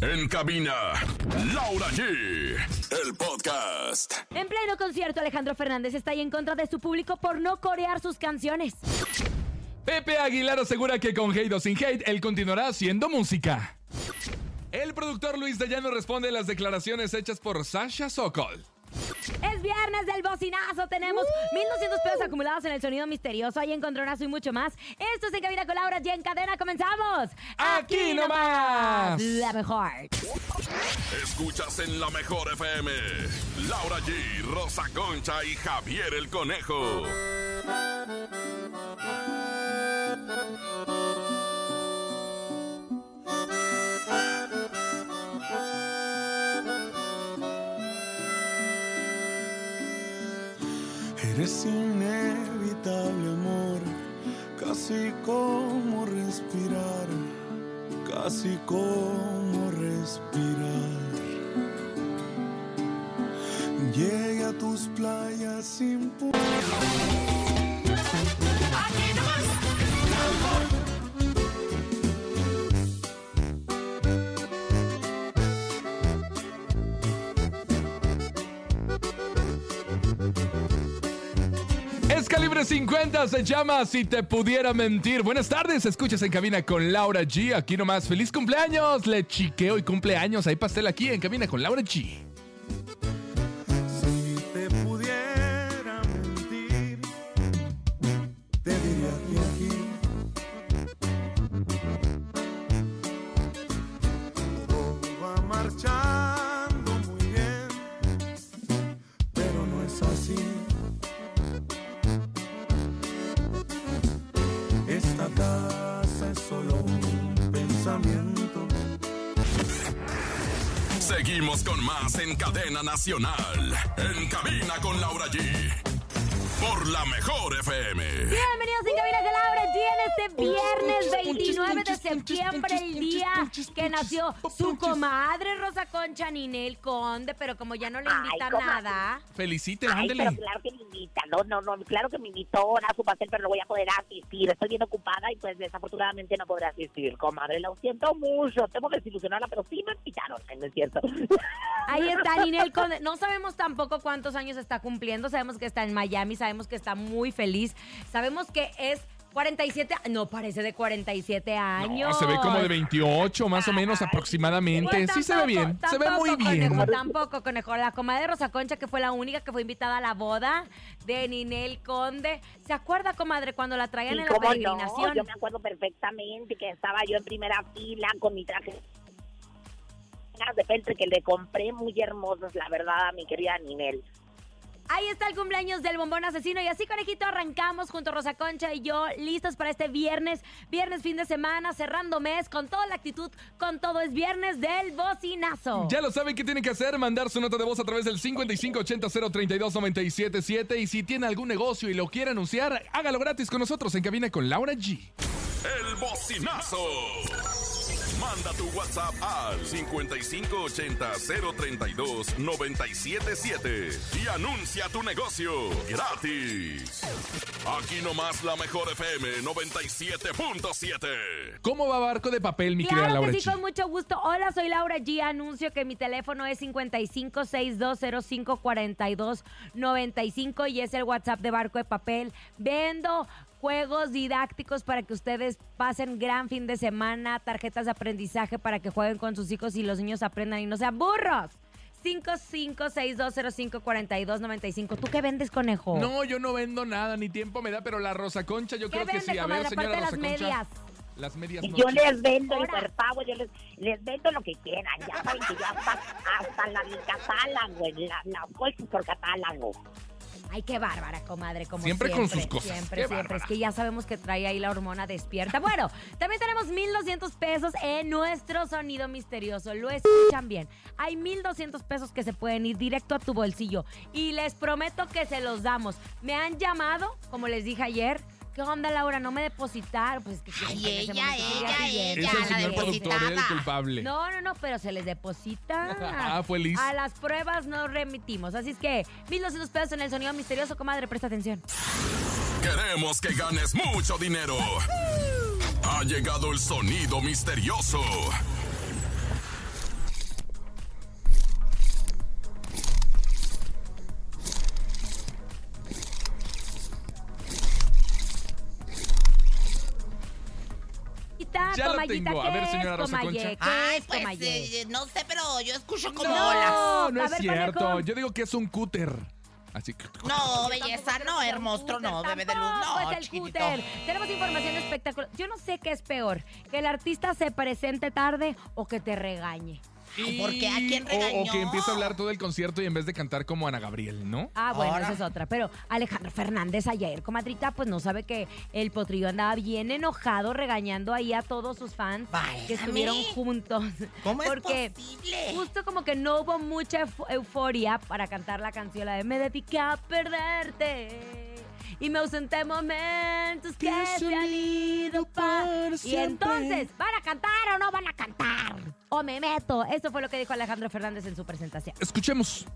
En cabina, Laura G. El podcast. En pleno concierto, Alejandro Fernández está ahí en contra de su público por no corear sus canciones. Pepe Aguilar asegura que con hate o sin hate, él continuará haciendo música. El productor Luis de Llano responde a las declaraciones hechas por Sasha Sokol. Es viernes del bocinazo. Tenemos 1.200 pesos acumulados en el sonido misterioso. Hay encontronazo y mucho más. Esto es En Cabina con Laura y en cadena comenzamos. ¡Aquí nomás! La mejor. Escuchas en la mejor FM. Laura G, Rosa Concha y Javier el Conejo. Eres inevitable amor, casi como respirar, casi como respirar. Llega a tus playas sin... Aquí 9.50 se llama Si te pudiera mentir. Buenas tardes, escuchas en cabina con Laura G. Aquí nomás, feliz cumpleaños. Le chiqueo y cumpleaños. Hay pastel aquí en cabina con Laura G. en cadena nacional. En cabina con Laura G. Por la mejor FM. Bienvenidos en Cabina con Laura G en este viernes 29 de septiembre, el día que nació su comadre Rosa Concha Ninel Conde, pero como ya no le invita nada. Felicite, ándele. pero claro que me invita. No, no, no, claro que me invitó a su pastel, pero no voy a poder asistir. Estoy bien ocupada y pues desafortunadamente no podré asistir, comadre. Lo siento mucho. Tengo que desilusionarla, pero sí me invitaron. No es cierto. Ahí está Ninel Conde. No sabemos tampoco cuántos años está cumpliendo. Sabemos que está en Miami, sabemos que está muy feliz. Sabemos que es 47, no parece de 47 años. No, se ve como de 28, más o menos aproximadamente. Pues Sí se ve tampoco, bien, se ve tampoco, muy bien. Conejo, tampoco, conejo. La comadre Rosa Concha, que fue la única que fue invitada a la boda de Ninel Conde. ¿Se acuerda, comadre, cuando la traían Sí, en la peregrinación? no, yo me acuerdo perfectamente que estaba yo en primera fila con mi traje de feltre que le compré muy hermosos, la verdad, a mi querida Ninel. Ahí está el cumpleaños del bombón asesino. Y así, conejito, arrancamos junto a Rosa Concha y yo, listos para este viernes. Viernes, fin de semana, cerrando mes, con toda la actitud, con todo. Es viernes del bocinazo. Ya lo saben qué tienen que hacer, mandar su nota de voz a través del 5580-032-977. Y si tiene algún negocio y lo quiere anunciar, hágalo gratis con nosotros en cabina con Laura G. El bocinazo. Manda tu WhatsApp al 5580-032-977 y anuncia tu negocio gratis. Aquí nomás la mejor FM 97.7. ¿Cómo va Barco de Papel, mi querida Claro Laura que sí, G? con mucho gusto. Hola, soy Laura G. Anuncio que mi teléfono es 5562054295 y es el WhatsApp de Barco de Papel. Vendo juegos didácticos para que ustedes pasen gran fin de semana, tarjetas de aprendizaje para que jueguen con sus hijos y los niños aprendan y no sean burros. 5562054295. ¿Tú qué vendes, conejo? No, yo no vendo nada, ni tiempo me da, pero la Rosa Concha yo ¿Qué creo que sí. A ver, señora de las Rosa Concha. medias? Las medias no. Yo les vendo el cuerpago, yo les, les vendo lo que quieran. Ya saben que ya está hasta la mi catálogo, la, la por catálogo. Ay, qué bárbara, comadre, como Siempre siempre. con sus cosas, Siempre, qué siempre. Es que ya sabemos que trae ahí la hormona despierta. Bueno, también tenemos 1,200 pesos en nuestro sonido misterioso. Lo escuchan bien. Hay 1,200 pesos que se pueden ir directo a tu bolsillo. Y les prometo que se los damos. Me han llamado, como les dije ayer. ¿Qué onda, Laura? No me depositaron. Pues que Ay, ella, quería ella, billete. Es ella. el la señor productor, el depositada. culpable. No, no, no, pero se les deposita. Ah, fue Liz. A las pruebas nos remitimos. Así es que 1,200 pesos en el sonido misterioso, comadre, presta atención. Queremos que ganes mucho dinero. Ha llegado el sonido misterioso. Comayita, tengo. A ver, ¿qué señora Rosa? Concha. ¿Qué Ay, es, pues eh, no sé, pero yo escucho como No. olas. No, no es ver, cierto. conejo. Yo digo que es un cúter. Así que. No, belleza, no, hermoso, no, bebé de luz, no, es el cúter. Tenemos información espectacular. Yo no sé qué es peor, que el artista se presente tarde o que te regañe. ¿Por qué? ¿A quién o- O, regañó? que empiece a hablar todo el concierto y en vez de cantar como Ana Gabriel, ¿no? Ah, bueno, Ahora. esa es otra. Pero Alejandro Fernández ayer, comadrita, pues no sabe que el potrillo andaba bien enojado, regañando ahí a todos sus fans Válgame. que estuvieron juntos. ¿Cómo es Porque posible? justo como que no hubo mucha euf- euforia para cantar la canción, la de Me dediqué a perderte. Y me ausenté momentos que se han ido pa- Y entonces, ¿van a cantar o no van a cantar? O me meto. Eso fue lo que dijo Alejandro Fernández en su presentación. Escuchemos.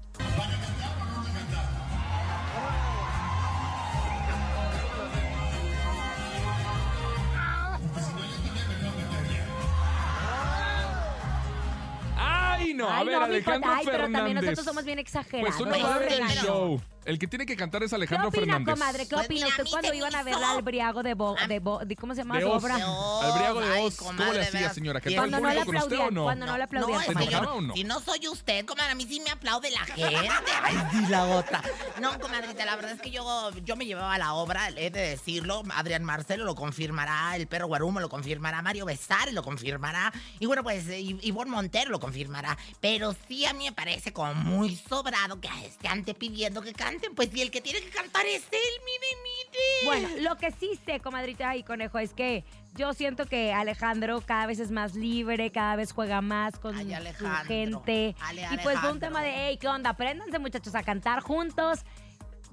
Ay, no, a Ay, ver, no, mijo, Alejandro ay, pero también Fernández. nosotros somos bien exagerados. Pues uno va a ver el show. El que tiene que cantar es ¿Qué Alejandro opina, Fernández. comadre? ¿Qué Pues opina mira, a usted mí cuando se iban a ver hizo- al briago de, bo, de, bo- de- ¿cómo se llama? De Oz. obra. Al briago de Ay, Oz. ¿Cómo comadre, le hacía, veas. señora? ¿Cantaba Cuando no le con usted o aplaudían, no? cuando no le aplaudían. Es ¿Se que yo enojaba no- o no? si no soy usted, comadre, a mí sí me aplaude la gente. Ay, sí, la otra. No, comadrita, la verdad es que yo, yo me llevaba a la obra, he de decirlo. Adrián Marcelo lo confirmará, el perro Guarumo lo confirmará, Mario Besares lo confirmará. Y bueno, pues eh, Ivonne Montero lo confirmará. Pero sí a mí me parece como muy sobrado que estén pidiendo que canten. Pues si el que tiene que cantar es él, mire, mire. Bueno, lo que sí sé, comadrita y conejo, es que yo siento que Alejandro cada vez es más libre, cada vez juega más con Ay, su gente. Ale, y pues fue un tema de, hey, ¿qué onda? Apréndanse muchachos a cantar juntos.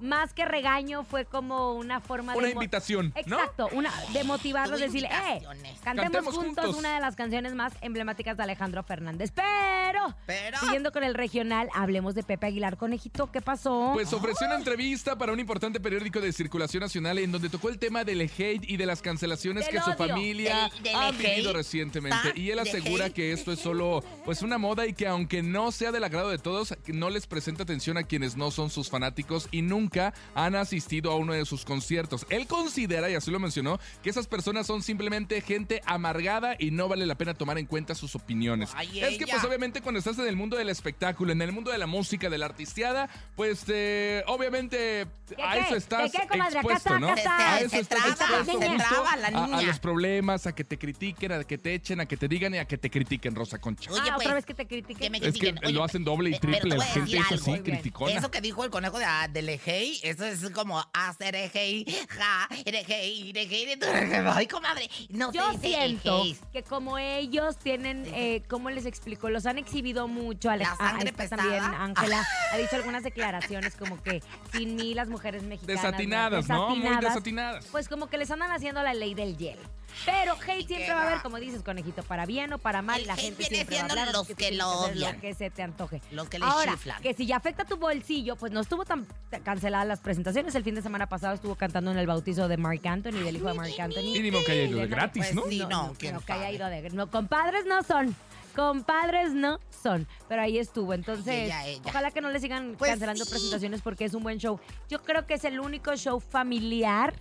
Más que regaño, fue como una forma Una de... mo- invitación, ¿no? Exacto, una, de motivarlos, decirle, eh, cantemos, Cantemos juntos, juntos. una de las canciones más emblemáticas de Alejandro Fernández. Pero, Pero- siguiendo con el regional, hablemos de Pepe Aguilar Conejito. ¿Qué pasó? Pues ofreció una entrevista para un importante periódico de circulación nacional en donde tocó el tema del hate y de las cancelaciones Del que su familia Del- del ha vivido recientemente. Está Y él asegura que esto es solo pues una moda y que aunque no sea del agrado de todos, no les presenta atención a quienes no son sus fanáticos y nunca han asistido a uno de sus conciertos. Él considera, y así lo mencionó, que esas personas son simplemente gente amargada y no vale la pena tomar en cuenta sus opiniones. Ay, es que pues obviamente cuando estás en el mundo del espectáculo, en el mundo de la música, de la artisteada, pues eh, obviamente ¿Qué, a qué? eso estás expuesto, está, ¿no? acá está. A eso estás traba, expuesto se justo traba la a- los problemas, a que te critiquen, a que te echen, a que te digan y a que te critiquen, Rosa Concha. Oye, ah, pues, otra vez que te critiquen. que me es que critiquen. lo hacen doble y te triple. La gente es así, criticona. Eso que dijo el conejo de, ah, del eso es como hacer ejei, ja, ay, comadre. No Yo se dice siento que como ellos tienen, eh, ¿cómo les explico? Los han exhibido mucho. Ale- La ah, sangre esta pesada. También Ángela ha dicho algunas declaraciones como que sin mí las mujeres mexicanas. Desatinadas, ¿no? Muy desatinadas. Pues como que les andan haciendo la ley del hielo. Pero hate siempre va a haber, como dices, conejito, para bien o para mal. El la hate gente viene siempre va a siendo hablar, los que lo odian. Lo que se te antoje. Los que les Ahora, chiflan. que si ya afecta tu bolsillo, pues no estuvo tan canceladas las presentaciones. El fin de semana pasado estuvo cantando en el bautizo de Mark Anthony, del hijo de Mark Anthony. Mínimo que haya ido de de- gratis, pues ¿no? sí. no, que haya ido de... No, compadres no son. Compadres no son. Pero ahí estuvo. Entonces, Y ella, ella. ojalá que no le sigan Pues cancelando sí. presentaciones porque es un buen show. Yo creo que es el único show familiar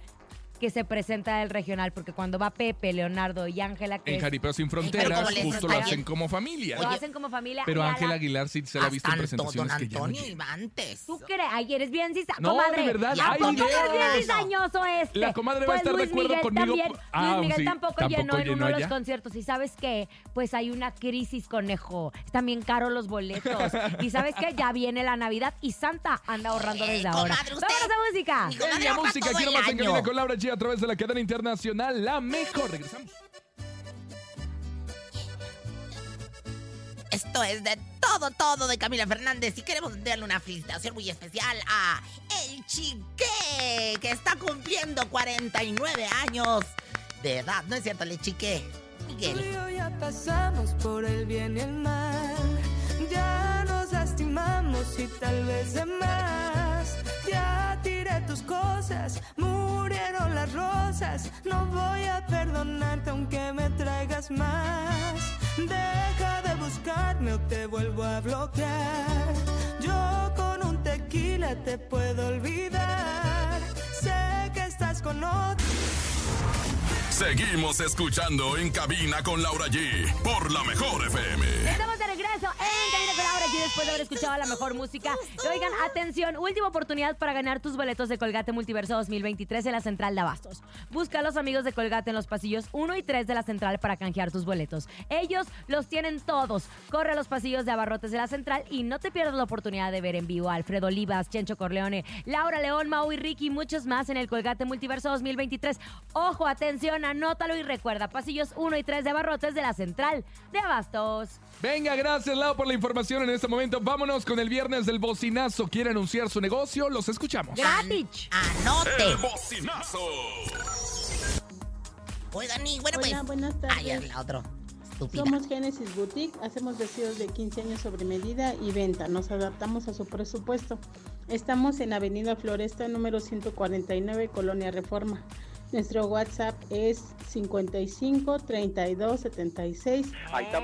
que se presenta del regional, porque cuando va Pepe, Leonardo y Ángela, que En es- Jaripeo Sin Fronteras como les justo lo hacen bien. como familia. lo Oye, hacen como familia. Pero y a Ángela la- Aguilar sí se la ha visto en Hasta Don presentaciones que ya no Antonio llega. Ibantes. ¿Tú crees? Ay, eres bien cisa- No, comadre. de verdad, ¿Y a hay poco eres bien cizañoso este? La comadre va a Pues estar de Luis acuerdo Miguel conmigo También, Ah, Luis Miguel sí, tampoco, tampoco llenó en llenó uno de los allá. conciertos. ¿Y sabes qué? Pues hay una crisis, conejo. Están bien caros los boletos. ¿Y sabes qué? Ya viene la Navidad y Santa anda ahorrando desde Eh, ahora. comadre, usted- ¡Vámonos a música! En Comadre, música, todo el nomás en año. cabina con Laura G a través de la cadena internacional, la mejor. Regresamos. Esto es de todo, todo de Camila Fernández y queremos darle una felicitación muy especial a El Chique, que está cumpliendo 49 años de edad. ¿No es cierto, El Chique? Tú Miguel. y yo ya pasamos por el bien y el mal. Ya nos lastimamos y tal vez de más. Ya tiré tus cosas, murieron las rosas. No voy a perdonarte aunque me traigas más. Deja de buscarme o te vuelvo a bloquear. Yo con un tequila te puedo olvidar. Sé que estás con otro. Seguimos escuchando en cabina con Laura G por la mejor FM. Estamos de regreso en Cabina con Laura aquí después de haber escuchado la mejor música. Oigan, atención, última oportunidad para ganar tus boletos de Colgate Multiverso 2023 en la Central de Abastos. Busca a los amigos de Colgate en los pasillos 1 y 3 de la Central para canjear tus boletos. Ellos los tienen todos. Corre a los pasillos de abarrotes de la Central y no te pierdas la oportunidad de ver en vivo a Alfredo Olivas, Chencho Corleone, Laura León, Mau y Ricky y muchos más en el Colgate Multiverso 2023. Ojo, atención, anótalo y recuerda, pasillos 1 y 3 de abarrotes de la Central de Abastos. Venga, gracias Lau por la información en este momento. Vámonos con el viernes del bocinazo. ¿Quiere anunciar su negocio? Los escuchamos. Gratis. Anote. El bocinazo. Oigan, y bueno, pues. Hola, buenas tardes. Ay, es la otra. Estúpida. Somos Genesis Boutique, hacemos vestidos de 15 años sobre medida y venta. Nos adaptamos a su presupuesto. Estamos en Avenida Floresta, número 149, Colonia Reforma. Nuestro WhatsApp es 55 32 76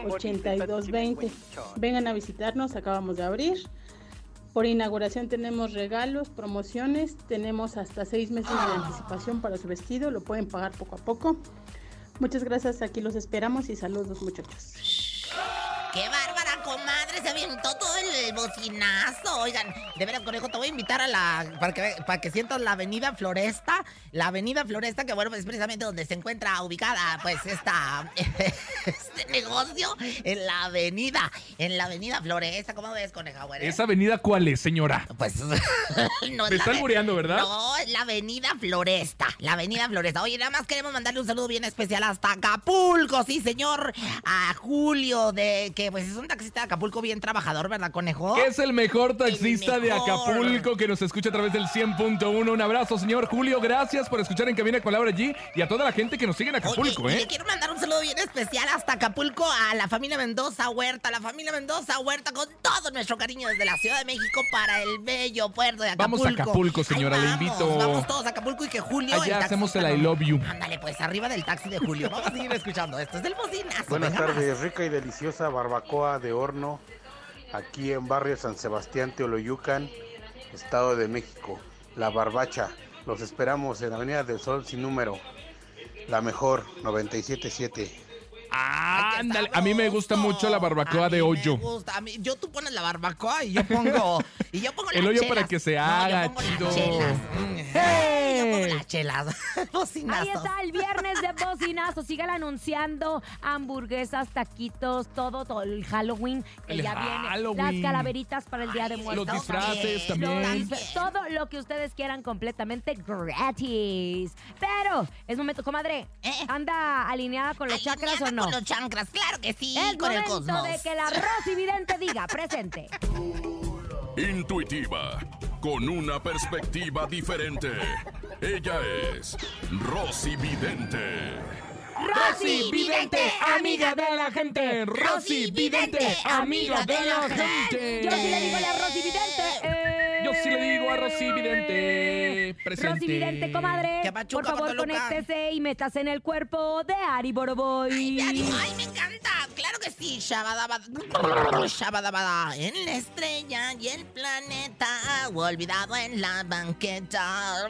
82 20. Vengan a visitarnos, acabamos de abrir. Por inauguración tenemos regalos, promociones, tenemos hasta seis meses de anticipación para su vestido, lo pueden pagar poco a poco. Muchas gracias, aquí los esperamos y saludos muchachos. ¡Qué bárbara, comadre! Se aventó todo el bocinazo. Oigan, de veras, conejo, te voy a invitar a la. Para que, para que sientas la avenida Floresta. La avenida Floresta, que bueno, pues es precisamente donde se encuentra ubicada, pues, esta. Este negocio. En la avenida. En la avenida Floresta. ¿Cómo ves, coneja, güey? ¿Esa avenida cuál es, señora? Pues. no es Me la está ave- albureando, ¿verdad? No, es la avenida Floresta. La avenida Floresta. Oye, nada más queremos mandarle un saludo bien especial hasta Acapulco, sí, señor. A Julio, de pues es un taxista de Acapulco bien trabajador, ¿verdad, conejo? Es el mejor taxista El de. Acapulco que nos escucha a través del 100.1. Un abrazo, señor Julio. Gracias por escuchar en Cabina con Laura G y a toda la gente que nos sigue en Acapulco, Oye, y ¿eh? le quiero mandar un saludo bien especial hasta Acapulco a la familia Mendoza Huerta, la familia Mendoza Huerta con todo nuestro cariño desde la Ciudad de México para el bello puerto de Acapulco. Vamos a Acapulco, señora, le vamos, invito. Vamos todos a Acapulco y que Julio. Allá el hacemos el I love you. Ándale, pues arriba del taxi de Julio. Vamos a seguir escuchando. Esto es del bocinazo. Buenas tardes, rica y deliciosa barbacoa de horno aquí en barrio San Sebastián, Teoloyucan, Estado de México. La barbacha. Los esperamos en Avenida del Sol sin número. La mejor, 977. Ah, ándale. A mí me gusta mucho la barbacoa de me hoyo. gusta. A mí- yo tú pones la barbacoa y yo pongo. y yo pongo El las hoyo chelas. para que se No, yo haga, pongo las chido. chelas. Mm. Ay, Yo pongo las chelas. Bocinazo. Ahí está el viernes de bocinazo. Sigan anunciando hamburguesas, taquitos, todo, todo el Halloween que El ya viene. Las calaveritas para el Día de Muertos. Los disfraces también. también. Los disfra- Todo lo que ustedes quieran completamente gratis. Pero es momento, comadre. ¿Eh? ¿Anda alineada con los chakras o no? Con los chancras, claro que sí, Es con el momento cosmos. de que la Rosy Vidente diga presente. Intuitiva, con una perspectiva diferente. Ella es Rosy Vidente. Rosy Vidente, amiga de la gente. Rosy Vidente, amiga de la gente. Yo sí le digo a la Rosy Vidente. eh. Yo sí le digo a Rosy Vidente. Presente. Rosy Vidente, comadre. Por favor, conéctese y métase en el cuerpo de Ari Boroboy. Ay, me animo. Ay, me encanta. Claro que sí. Shabadabada. Shabadabada. En la estrella y el planeta. Olvidado en la banqueta.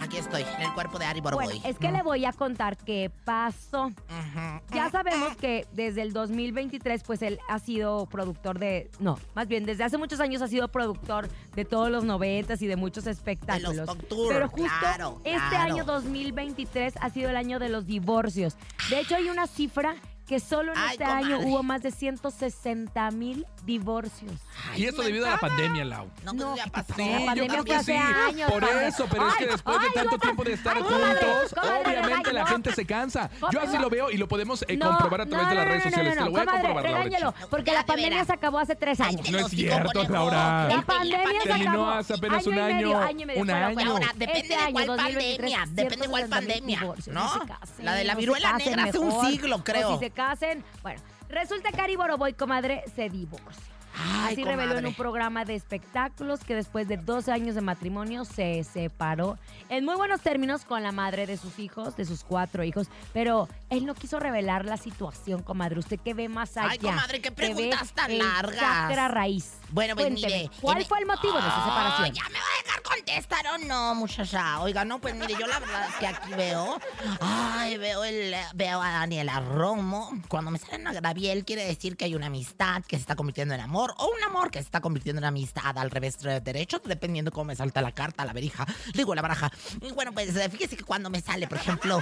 Aquí estoy, en el cuerpo de Ari Boroboy. Bueno, es que le voy a contar qué pasó. Ujú. Ya sabemos que desde el 2023, pues él ha sido productor de. No, más bien, desde hace muchos años ha sido productor de todos los noventas y de muchos espectáculos. Pop Tour, Pero justo claro, este claro. año 2023 ha sido el año de los divorcios. De hecho, hay una cifra que solo en Ay, este comadre. año hubo más de 160 mil divorcios. Y esto debido a la pandemia, Lau. No, No, pues ya ¿qué pasó. Sí, La yo creo que sí. años, Por eso, pero es que Ay, después de tanto tiempo de estar juntos, comadre, obviamente la no. gente se cansa. Yo así lo veo y lo podemos eh, No, comprobar a través no, de las redes no, sociales. no, Te lo voy a comprobar, Laura. porque la de pandemia se acabó hace tres años. No es cierto. Laura. La pandemia se Terminó acabó. hace apenas año un año, año y medio. un Bueno, año. depende este de cuál 2023, pandemia, depende de cuál 160,000 pandemia. ¿no? La de la viruela negra hace un siglo, creo. Si se casen, bueno, resulta que Ari Boroboy, comadre, se divorcia. Ay, Así reveló en un programa de espectáculos que después de 12 años de matrimonio se separó en muy buenos términos con la madre de sus hijos, de sus cuatro hijos, pero él no quiso revelar la situación, comadre. ¿Usted qué ve más allá? Ay, comadre, qué ¿Qué ve preguntas tan largas? raíz. Bueno, pues Cuénteme, mire. ¿Cuál en- fue el motivo de su Oh, separación? Ya me va a dejar contestaron? No, muchacha. Oiga, no, pues mire, yo la verdad es que aquí veo. Ay, veo el veo a Daniela Romo. Cuando me salen a Graviel, quiere decir que hay una amistad que se está convirtiendo en amor. O un amor que se está convirtiendo en amistad al revés derecho, dependiendo cómo me salta la carta, la verija. Digo, la baraja. Bueno, pues fíjese que cuando me sale, por ejemplo,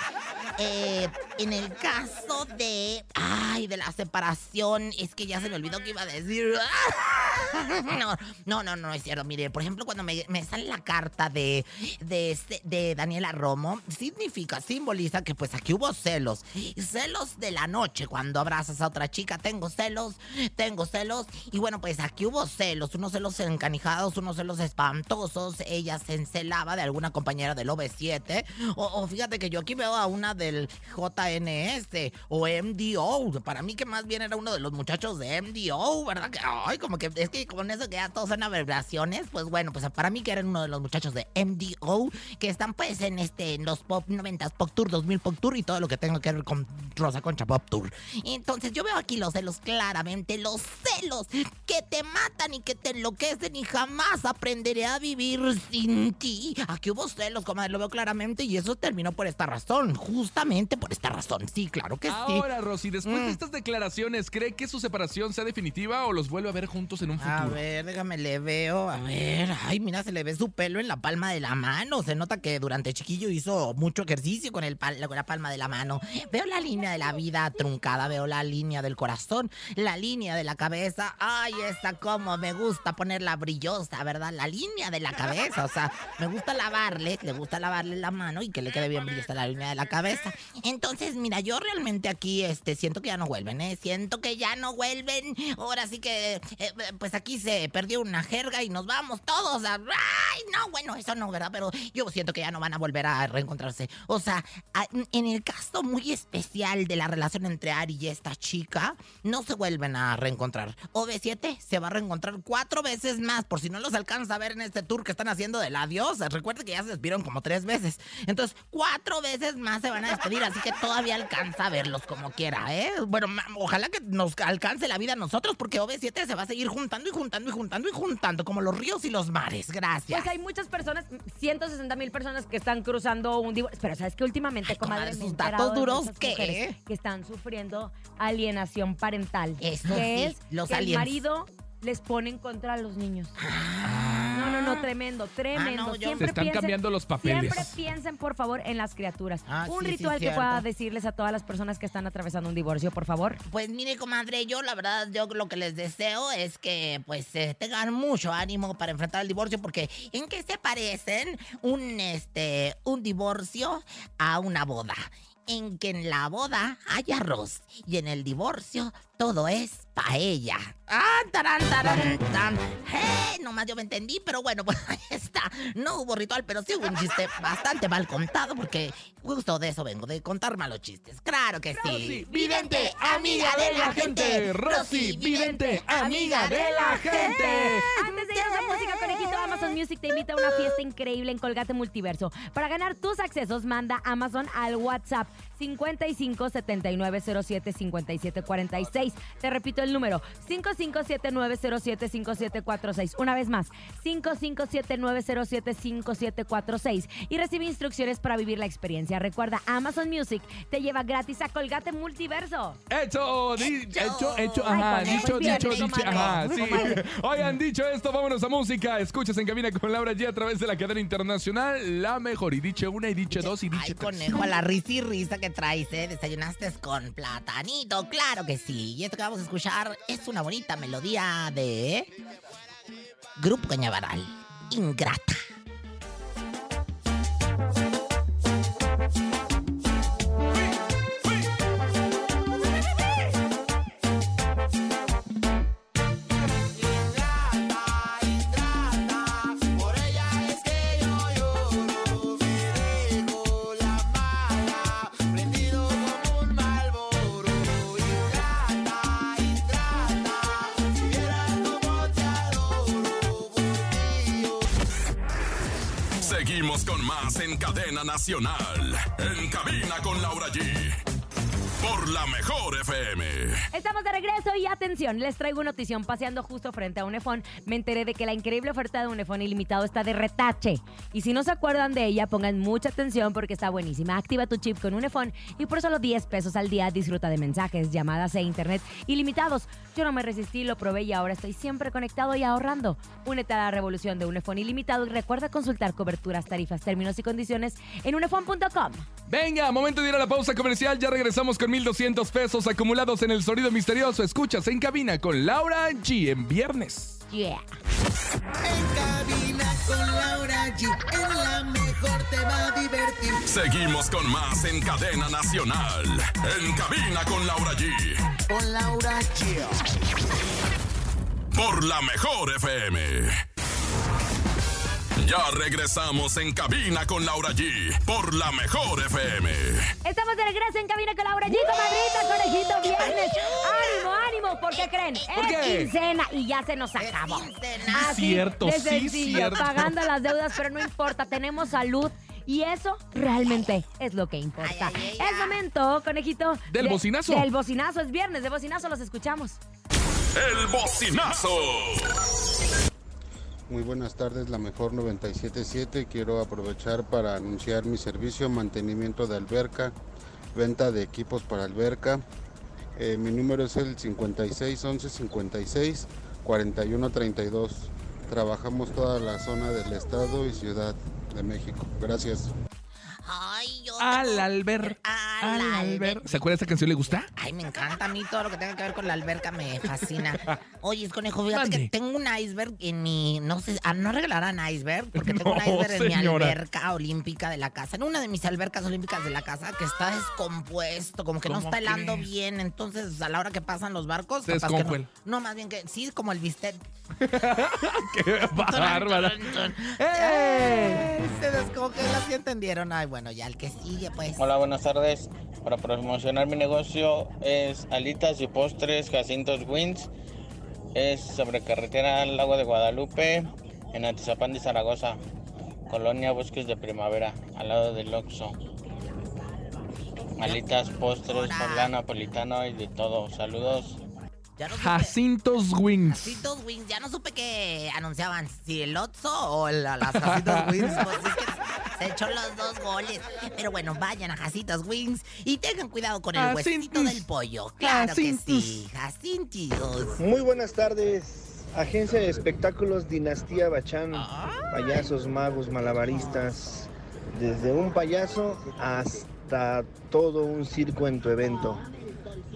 eh, en el caso de. Ay, de la separación, es que ya se me olvidó que iba a decir. No, no, no, no es cierto. Mire, por ejemplo, cuando me, sale la carta de, de, este, de Daniela Romo, significa, simboliza que pues aquí hubo celos. Celos de la noche, cuando abrazas a otra chica, tengo celos, tengo celos. Y bueno, pues aquí hubo celos, unos celos encanijados, unos celos espantosos. Ella se encelaba de alguna compañera del OV7. O, fíjate que yo aquí veo a una del JNS o MDO. Para mí que más bien era uno de los muchachos de MDO, ¿verdad? Que, ay, como que es que con eso que ya todos son aberraciones, pues bueno, pues para mí que eran uno de los muchachos de MDO que están pues en este en los Pop 90 Pop Tour, 2000 Pop Tour y todo lo que tenga que ver con Rosa Concha Pop Tour. Entonces yo veo aquí los celos claramente, los celos que te matan y que te enloquecen y jamás aprenderé a vivir sin ti. Aquí hubo celos, comadre, lo veo claramente y eso terminó por esta razón, justamente por esta razón. Sí, claro que sí. Ahora, Rosy, después de mm. estas declaraciones, ¿cree que su separación sea definitiva o los vuelve a ver juntos en un futuro? A ver, déjame le veo. A ver, ay, mira, se le ve su pelo en la palma de la mano. Se nota que durante chiquillo hizo mucho ejercicio con, el con la palma de la mano. Veo la línea de la vida truncada, veo la línea del corazón, la línea de la cabeza. Ay, esta como me gusta ponerla brillosa, ¿verdad? La línea de la cabeza. O sea, me gusta lavarle, le gusta lavarle la mano y que le quede bien brillosa la línea de la cabeza. Entonces, mira, yo realmente aquí este, siento que ya no vuelven, ¿eh? Siento que ya no vuelven. Ahora sí que, eh, pues aquí se perdió una jerga y nos vamos todos a... ¡Ay, no! Bueno, eso no, ¿verdad? Pero yo siento que ya no van a volver a reencontrarse. O sea, en el caso muy especial de la relación entre Ari y esta chica, no se vuelven a reencontrar. OV7 se va a reencontrar cuatro veces más, por si no los alcanza a ver en este tour que están haciendo del adiós. Recuerde que ya se despidieron como tres veces. Entonces, cuatro veces más se van a despedir, así que todavía alcanza a verlos como quiera, ¿eh? Bueno, ojalá que nos alcance la vida a nosotros, porque OV7 se va a seguir juntando y juntando y juntando y juntando, como los ríos y los mares. Gracias. Pues hay muchas personas, 160 mil personas que están cruzando un divorcio. Pero sabes que últimamente, como comadre, sus datos duros, ¿qué? Que están sufriendo alienación parental. Eso que es los que el marido les pone en contra a los niños. Ah. No, no, no, tremendo, tremendo. Ah, Se están cambiando los papeles. Siempre piensen, por favor, en las criaturas. Ah, un ritual que pueda decirles a todas las personas que están atravesando un divorcio, por favor. Pues mire, comadre, yo la verdad, yo lo que les deseo es que pues tengan mucho ánimo para enfrentar el divorcio, porque ¿en qué se parecen un, este, un divorcio a una boda? en que en la boda hay arroz y en el divorcio todo es paella. ¡Ah, tarán, tarán, tarán! ¡Hey! Nomás yo me entendí, pero bueno, pues ahí está. No hubo ritual, pero sí hubo un chiste bastante mal contado, porque justo de eso vengo, de contar malos chistes. ¡Claro que sí! ¡Vidente, amiga de la gente! ¡Rosy, vidente, amiga de la gente! Antes de ir a la música, conejito, Amazon Music te invita a una fiesta increíble en Colgate Multiverso. Para ganar tus accesos, manda Amazon al WhatsApp 55 79 07 57 46. Te repito el número, 5579075746. Una vez más, 5579075746. Y recibe instrucciones para vivir la experiencia. Recuerda, Amazon Music te lleva gratis a Colgate Multiverso. Hecho, hecho, hecho, ajá, dicho, dicho, dicho, ajá, sí. Oigan, dicho esto, vámonos a música. Escuchas en cabina con Laura G a través de la cadena internacional, la mejor. Y dicho una, y dicho dos, y dicho Ay, conejo, a la risa y risa que traes, ¿eh? Desayunaste con platanito, claro que sí. Y esto que vamos a escuchar es una bonita melodía de Grupo Cañaveral, Ingrata. Con más en cadena nacional. En cabina con Laura G. por la mejor FM. Estamos de regreso y atención, les traigo una notición. Paseando justo frente a Unefón, me enteré de que la increíble oferta de Unefón ilimitado está de retache. Y si no se acuerdan de ella, pongan mucha atención porque está buenísima. Activa tu chip con Unefón y por solo 10 pesos al día disfruta de mensajes, llamadas e internet ilimitados. Yo no me resistí, lo probé y ahora estoy siempre conectado y ahorrando. Únete a la revolución de Unefón ilimitado y recuerda consultar coberturas, tarifas, términos y condiciones en unefón.com. Venga, momento de ir a la pausa comercial. Ya regresamos con 1,200 pesos acumulados en el sonido misterioso. Escuchas en cabina con Laura G en viernes. Yeah. En cabina con Laura G. En la mejor te va a divertir. Seguimos con más en cadena nacional. En cabina con Laura G. Con Laura G. Por la mejor FM. Ya regresamos en cabina con Laura G. Por la mejor FM. Estamos de regreso en cabina con Laura G, comadrita, conejito, viernes. ¡Ánimo, ánimo! ¿Por qué creen? ¿Por es qué? quincena y ya se nos acabó. quincena. Así Cierto, de sí, sencillo, cierto. pagando las deudas, pero no importa, tenemos salud. Y eso realmente es lo que importa. Ay, ay, ay, es momento, conejito. Del de- bocinazo. Del bocinazo, es viernes, de bocinazo los escuchamos. El bocinazo. Muy buenas tardes, la mejor 977. Quiero aprovechar para anunciar mi servicio, mantenimiento de alberca, venta de equipos para alberca. Eh, mi número es el 56 11 56 41 32. Trabajamos toda la zona del estado y ciudad de México. Gracias. Yo. Al alber. Al Al. ¿Se acuerda de esta canción? ¿Le gusta? Ay, me encanta a mí todo lo que tenga que ver con la alberca me fascina. Oye, es conejo, fíjate Mande. que tengo un iceberg en mi, no sé, ah, no regalarán iceberg, porque tengo un iceberg en mi alberca olímpica de la casa, en una de mis albercas olímpicas de la casa que está descompuesto, como que no ¿Cómo está helando crees? bien, entonces a la hora que pasan los barcos, Se capaz que no, no, más bien que sí, como el bistec. ¡Qué bárbara! ¡Eh! Se descongela, ¿sí entendieron? Ay, bueno, ya el que sigue, pues. Hola, buenas tardes. Para promocionar mi negocio es alitas y postres Jacintos Wins. Es sobre carretera al lago de Guadalupe, en Atizapán de Zaragoza, Colonia Bosques de Primavera, al lado del Oxxo. Alitas, postres, flan napolitano y de todo. Saludos. Ya no supe- Jacintos Wings. Jacitos Wings, ya no supe que anunciaban, si el Otso o la- las Jacitos Wings, pues es que se echó los dos goles. Pero bueno, vayan a Jacitos Wings y tengan cuidado con el huesito Jacintos. del pollo. Claro que Jacintos. sí, Jacintitos. Muy buenas tardes. Agencia de espectáculos Dinastía Bachán. Payasos, magos, malabaristas. Desde un payaso hasta todo un circo en tu evento.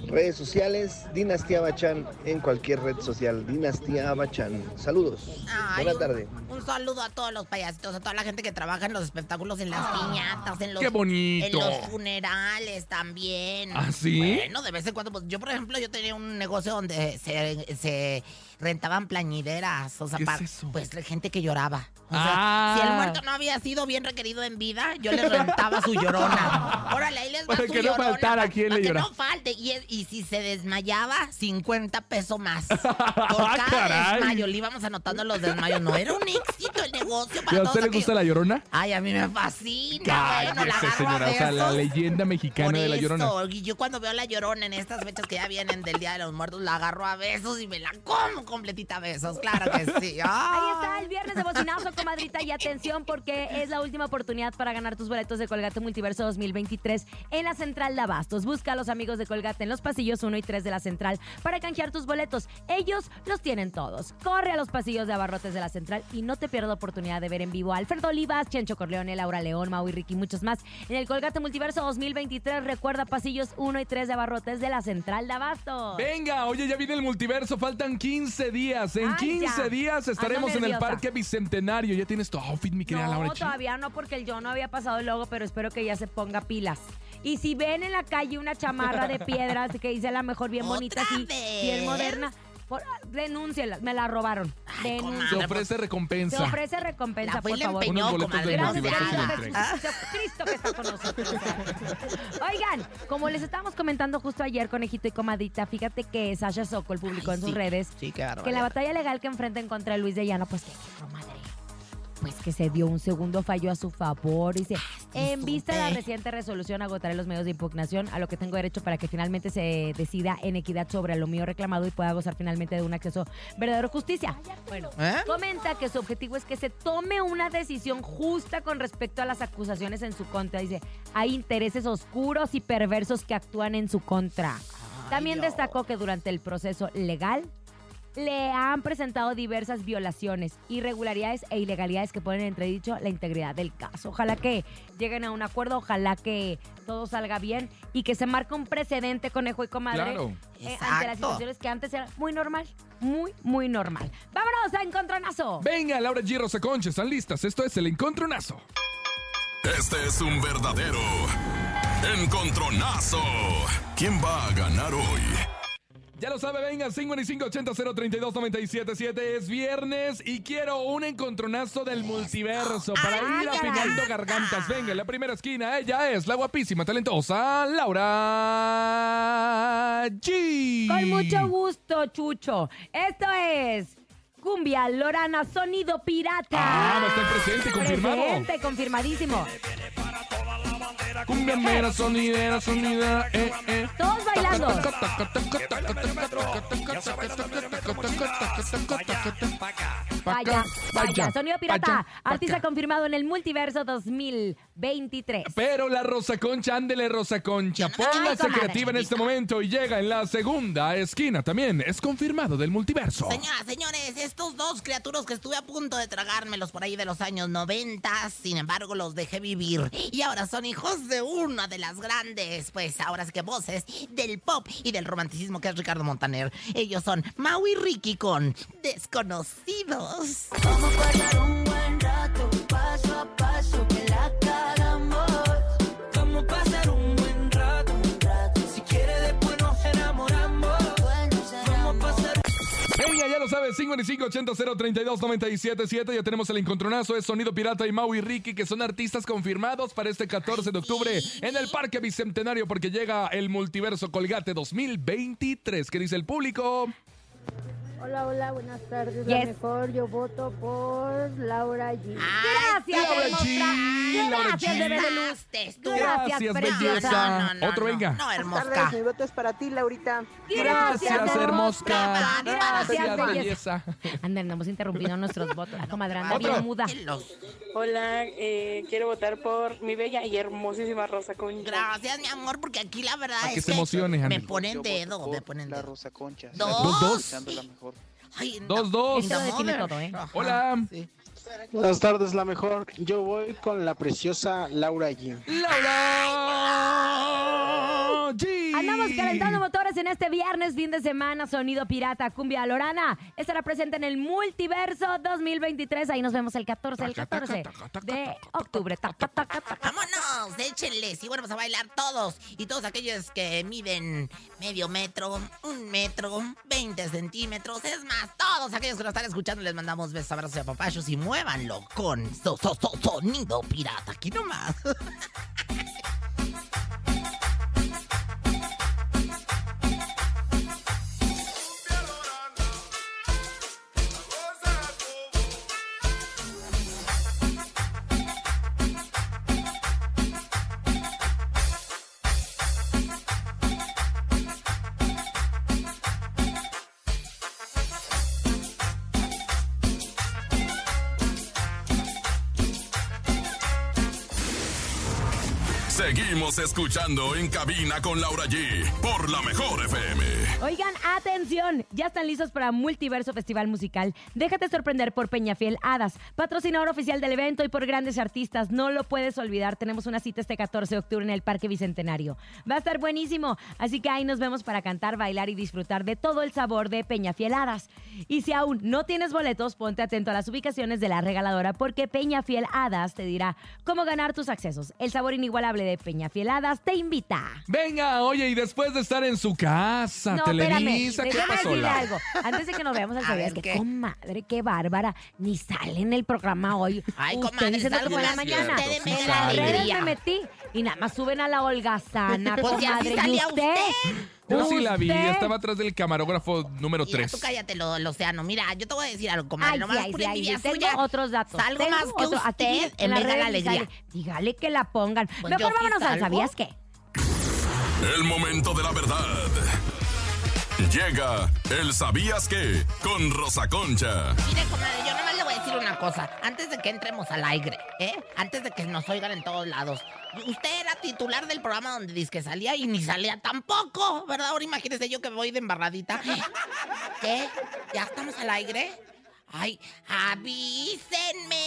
Redes sociales, Dinastía Bachán en cualquier red social. Dinastía Bachán. Saludos. Ay, Buena un- tarde. Un saludo a todos los payasitos, a toda la gente que trabaja en los espectáculos, en las piñatas, en los, ¡Qué bonito! en los funerales también. ¿Ah, sí? Bueno, de vez en cuando, pues yo por ejemplo, yo tenía un negocio donde se, se rentaban plañideras, o sea, ¿Qué es para, eso? pues gente que lloraba. O sea, Ah. si el muerto no había sido bien requerido en vida, yo le rentaba su llorona. Órale, ahí les va Para su que no llorona, faltara quien le que llora. no falte. Y, es- y si se desmayaba, 50 pesos más. Por cada Caray. desmayo, le íbamos anotando los desmayos. No era un éxito el negocio ¿Y para a todos usted le gusta aquellos- la llorona? Ay, a mí me fascina. bueno, la Cállese, agarro a señora. O sea, la besos. leyenda mexicana Por de la llorona. eso, y yo cuando veo la llorona en estas fechas que ya vienen del Día de los Muertos, la agarro a besos y me la como completita besos. Claro que sí. Ahí está el viernes de bocinazo, comadrita. Y atención, porque es la última oportunidad para ganar tus boletos de Colgate Multiverso 2023 en la Central de Abastos. Busca a los amigos de Colgate en los pasillos 1 y 3 de la Central para canjear tus boletos. Ellos los tienen todos. Corre a los pasillos de abarrotes de la Central y no te pierdas oportunidad de ver en vivo a Alfredo Olivas, Chencho Corleone, Laura León, Mau y Ricky y muchos más en el Colgate Multiverso 2023. Recuerda pasillos 1 y 3 de abarrotes de la Central de Abastos. Venga, oye, ya viene el multiverso, faltan 15 días. En Ay, 15 ya. días estaremos Ando en el. Parque Bicentenario. Ya tienes tu outfit, mi querida Laura No, todavía no, porque el yo no había pasado el logo, pero espero que ya se ponga pilas. Y si ven en la calle una chamarra de piedras que dice a la mejor bien bonita, así, bien moderna, por, denúnciela, me la robaron. Denúnciela. Se ofrece recompensa. Se ofrece recompensa, La fue por favor. empeñó, Unos boletos comadre. del Gracias se a que está con nosotros. Oigan, como les estáamos comentando justo ayer, Conejito y Comadita, fíjate que Sasha Sokol publicó Ay, en sus sí. redes Sí, qué que la batalla legal que enfrentan contra Luis de Llano, pues que, comadre, pues que se dio un segundo fallo a su favor y se En vista de la reciente resolución, agotaré los medios de impugnación a lo que tengo derecho para que finalmente se decida en equidad sobre lo mío reclamado y pueda gozar finalmente de un acceso verdadero a justicia. Bueno, ¿Eh? comenta que su objetivo es que se tome una decisión justa con respecto a las acusaciones en su contra. Dice, hay intereses oscuros y perversos que actúan en su contra. También destacó que durante el proceso legal le han presentado diversas violaciones, irregularidades e ilegalidades que ponen en entredicho la integridad del caso. Ojalá que lleguen a un acuerdo, ojalá que todo salga bien y que se marque un precedente, conejo y comadre, Claro. eh, ante las situaciones que antes era muy normal, muy, muy normal. ¡Vámonos a Encontronazo! Venga, Laura G. Rosa Concha, ¿están listas? Esto es el encontronazo. Este es un verdadero encontronazo. ¿Quién va a ganar hoy? Ya lo sabe, venga, 5580-032-977. Es viernes y quiero un encontronazo del multiverso para ir afinando gargantas. Venga, en la primera esquina, ella es la guapísima, talentosa Laura G. Con mucho gusto, Chucho. Esto es Cumbia Lorana Sonido Pirata. Ah, va a estar presente, confirmado. Presente, confirmadísimo. Cumbia mera, sonidera, sonidera, eh, eh. Todos bailando. Vaya, vaya. Sonido Pirata. Artista confirmado en el Multiverso 2023. Pero la Rosa Concha, ándele Rosa Concha, póngase creativa en este momento y llega en la segunda esquina también. Es confirmado del multiverso. Señoras, señores, estos dos criaturas que estuve a punto de tragármelos por ahí de los años 90, sin embargo los dejé vivir. Y ahora son hijos de una de las grandes, pues ahora sí que voces del pop y del romanticismo que es Ricardo Montaner. Ellos son Mau y Ricky con Desconocidos. 955-80-032-977. Ya tenemos el encontronazo. de Sonido Pirata y maui Ricky, que son artistas confirmados para este 14 de octubre en el Parque Bicentenario, porque llega el Multiverso Colgate 2023. ¿Qué dice el público? Hola, hola, buenas tardes. Yes. La mejor, yo voto por Laura G. Gracias, Laura. G, Laura Gracias, G. bebé de luz. Gracias, Gracias, belleza. No, no, no, Otro, no. venga. No, tardes, mi voto es para ti, Laurita. Gracias, hermosa. Gracias, Gracias, belleza. belleza. Anda, andamos interrumpiendo nuestros votos. La comadre anda Otro. bien muda. Hola, eh, quiero votar por mi bella y hermosísima Rosa Concha. Gracias, mi amor, porque aquí la verdad es que se emocione, me ponen dedo, me ponen dedo. Rosa Concha. Dos. Dos, dos. Ay. Dos, dos. Todo, ¿eh? Hola. sí. Buenas tardes, la mejor. Yo voy con la preciosa Laura G. Laura. Andamos calentando motores en este viernes, fin de semana, sonido pirata, cumbia lorana. Estará presente en el Multiverso 2023. Ahí nos vemos el 14, el 14 de octubre. Vámonos, échenles. Y bueno, vamos a bailar todos. Y todos aquellos que miden medio metro, un metro, 20 centímetros. Es más, todos aquellos que nos están escuchando les mandamos besos, abrazos y apapachos. Y muévanlo con so- so- so- sonido pirata. Aquí nomás. Seguimos escuchando en cabina con Laura G por la mejor FM. Oigan, atención, ya están listos para Multiverso Festival Musical. Déjate sorprender por Peñafiel Hadas, patrocinador oficial del evento y por grandes artistas. No lo puedes olvidar, tenemos una cita este 14 de octubre en el Parque Bicentenario. Va a estar buenísimo, así que ahí nos vemos para cantar, bailar y disfrutar de todo el sabor de Peñafiel Hadas. Y si aún no tienes boletos, ponte atento a las ubicaciones de la regaladora porque Peñafiel Hadas te dirá cómo ganar tus accesos. El sabor inigualable de Peñafiel Hadas te invita. Venga, oye, y después de estar en su casa, No, Televisa, ¿qué pasó? decirle algo. Antes de que nos veamos al ver, que ¿qué? comadre, qué bárbara, ni sale en el programa hoy. Ay, Usted comadre, salgo como en la mañana. de mediodía. las redes me metí y nada más suben a la holgazana, Pues si así comadre. ¿Y salía usted? Yo sí la vi, estaba atrás del camarógrafo número Mira, 3. tú cállate, lo, lo océano. Mira, yo te voy a decir algo, comadre. Nomás sí, ay, por sí, ay, envidia sí, suya, otros datos. Salgo más que otro- aquí usted en las Venga la Alegría. dígale, que la pongan. Pues Mejor sí vámonos al salgo. ¿sabías qué? El momento de la verdad. Llega el ¿Sabías qué? Con Rosa Concha. Mire, comadre, yo nomás le voy a decir una cosa. Antes de que entremos al aire, ¿eh? Antes de que nos oigan en todos lados. Usted era titular del programa donde dice que salía y ni salía tampoco, ¿verdad? Ahora imagínese yo que voy de embarradita. ¿Qué? ¿Ya estamos al aire? Ay, avísenme.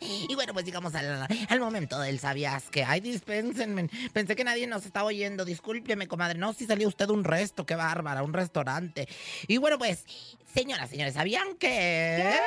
Y bueno, pues llegamos al, momento del sabías que. Ay, dispénsenme. Pensé que nadie nos estaba oyendo. Discúlpeme, comadre. No, si salió usted un resto, qué bárbara, un restaurante. Y bueno, pues, señoras, señores, ¿sabían que.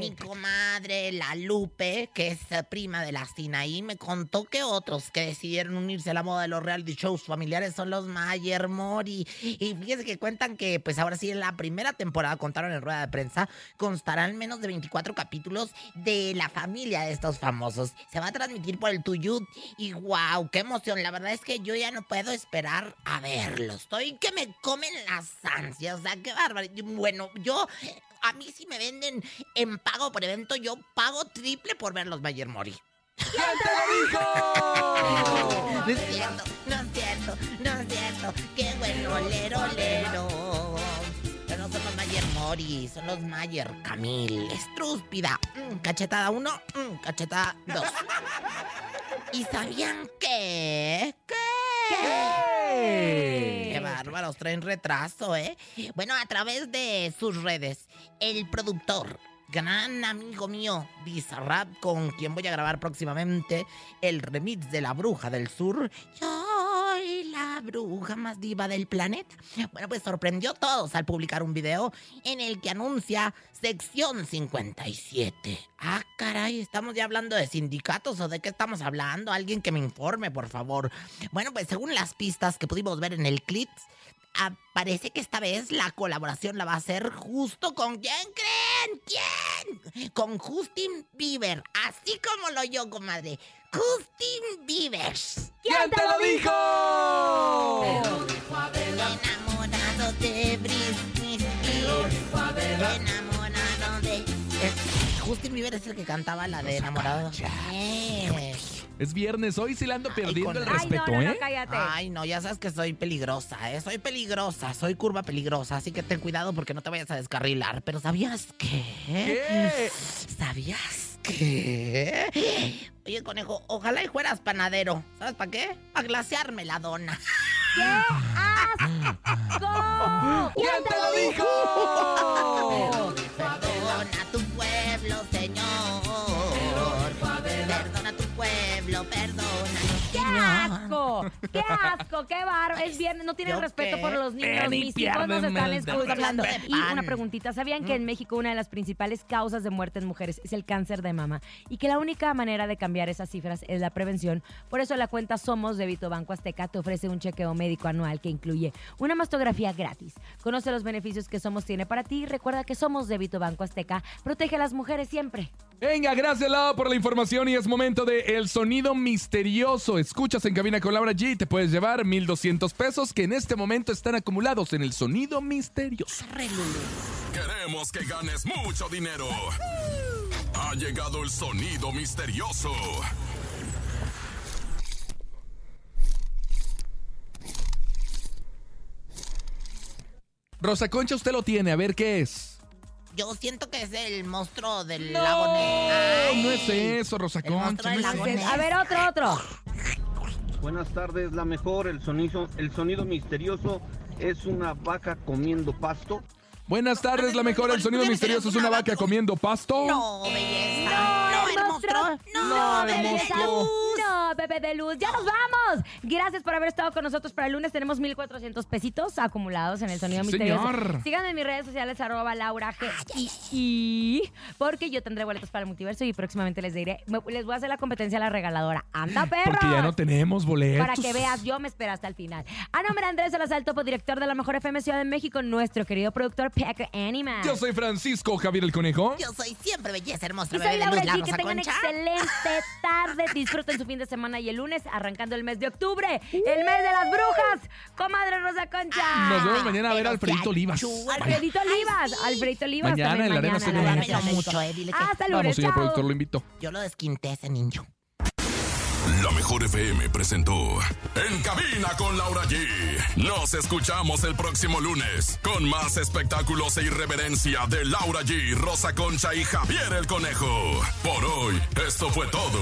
Mi comadre, la Lupe, que es eh, prima de la Sinaí, me contó que otros que decidieron unirse a la moda de los reality shows familiares son los Mayer Mori. Y fíjense que cuentan que, pues ahora sí, en la primera temporada, contaron en rueda de prensa, constarán menos de 24 capítulos de la familia de estos famosos. Se va a transmitir por el Tuyut y wow, qué emoción. La verdad es que yo ya no puedo esperar a verlos. Estoy que me comen las ansias. O sea, qué bárbaro. Bueno, yo, a mí si me venden en pago por evento, yo pago triple por ver los Bayer Mori. No es cierto, no es cierto, no es cierto. Qué bueno, lero, lero. Son los Mayer Camil. Estrúspida. Mm, cachetada uno, mm, cachetada dos. ¿Y sabían qué? ¿Qué? Qué bárbaros, traen retraso, ¿eh? Bueno, a través de sus redes, el productor, gran amigo mío, Bizarrap, con quien voy a grabar próximamente el remix de La Bruja del Sur. La bruja más diva del planeta. Bueno, pues sorprendió a todos al publicar un video en el que anuncia sección 57. Ah, caray, ¿estamos ya hablando de sindicatos o de qué estamos hablando? Alguien que me informe, por favor. Bueno, pues según las pistas que pudimos ver en el clip, ah, parece que esta vez la colaboración la va a hacer justo con quién creen, quién, con Justin Bieber, así como lo yo, comadre. Justin Bieber. ¿Quién te lo dijo? Enamorado de Britney. Enamorado de. Justin Bieber es el que cantaba la de enamorado. Eh. Es viernes, hoy sí le ando perdiendo con el respeto, ¿eh? Ay, no, ya sabes que soy peligrosa, ¿eh? Soy peligrosa, soy curva peligrosa, así que ten cuidado porque no te vayas a descarrilar. Pero ¿sabías qué? ¿Qué? ¿Sabías qué? Oye, conejo, ojalá y fueras panadero. ¿Sabes para qué? Para glasearme la dona. ¡Qué asco! ¿Quién te lo dijo? Asco! ¡Qué asco! ¡Qué barro! Es viernes, no tienen ¿Yo respeto qué? por los niños. Ven y Mis hijos nos están escuchando. Y una preguntita. ¿Sabían que en México una de las principales causas de muerte en mujeres es el cáncer de mama? Y que la única manera de cambiar esas cifras es la prevención. Por eso la cuenta Somos de Vito Banco Azteca te ofrece un chequeo médico anual que incluye una mastografía gratis. Conoce los beneficios que Somos tiene para ti. Recuerda que Somos de Vito Banco Azteca. Protege a las mujeres siempre. Venga, gracias Lau por la información y es momento de El Sonido Misterioso. Escuchas en cabina con Laura G te puedes llevar 1,200 pesos que en este momento están acumulados en El Sonido Misterioso. Queremos que ganes mucho dinero. Ha llegado el sonido misterioso. Rosa Concha, usted lo tiene, a ver qué es. Yo siento que es el monstruo del No, lago Ness. no es eso, Rosa Concha. del no es lago eso. Ness. A ver, otro, otro. Buenas tardes, la mejor, el sonido, el sonido misterioso es una vaca comiendo pasto. Buenas tardes, la mejor. El sonido misterioso es una vaca comiendo pasto. No, belleza. No. No, No. No, bebé de luz. ¡Ya nos vamos! Gracias por haber estado con nosotros para el lunes. Tenemos 1,400 pesitos acumulados en el sonido Sí, misterioso. señor. Síganme en mis redes sociales, arroba Laura G. Y, y- porque yo tendré boletos para el multiverso y próximamente les diré, les voy a hacer la competencia a la regaladora. ¡Anda, perro! Porque ya no tenemos boletos. Para que veas, yo me espero hasta el final. A nombre de Andrés Salazar, topo director de la Mejor FM Ciudad de México, nuestro querido productor Pecker Animal. Yo soy Francisco Javier el Conejo. Yo soy siempre belleza hermosa. Y soy de Laura G. Que tengan Concha. excelente tarde. Disfruten su fin de semana semana y el lunes, arrancando el mes de octubre, el mes de las brujas. Comadre Rosa Concha. Nos vemos mañana a ver a Alfredito Olivas. Alfredito Olivas. Alfredito Olivas. Mañana también en la Arena Dámelo México. mucho, eh, dile que- Hasta el lunes. Vamos, señor chao. productor, lo invito. Yo lo desquinté ese niño. La mejor FM presentó En Cabina con Laura G. Nos escuchamos el próximo lunes con más espectáculos e irreverencia de Laura G, Rosa Concha y Javier el Conejo. Por hoy, esto fue todo.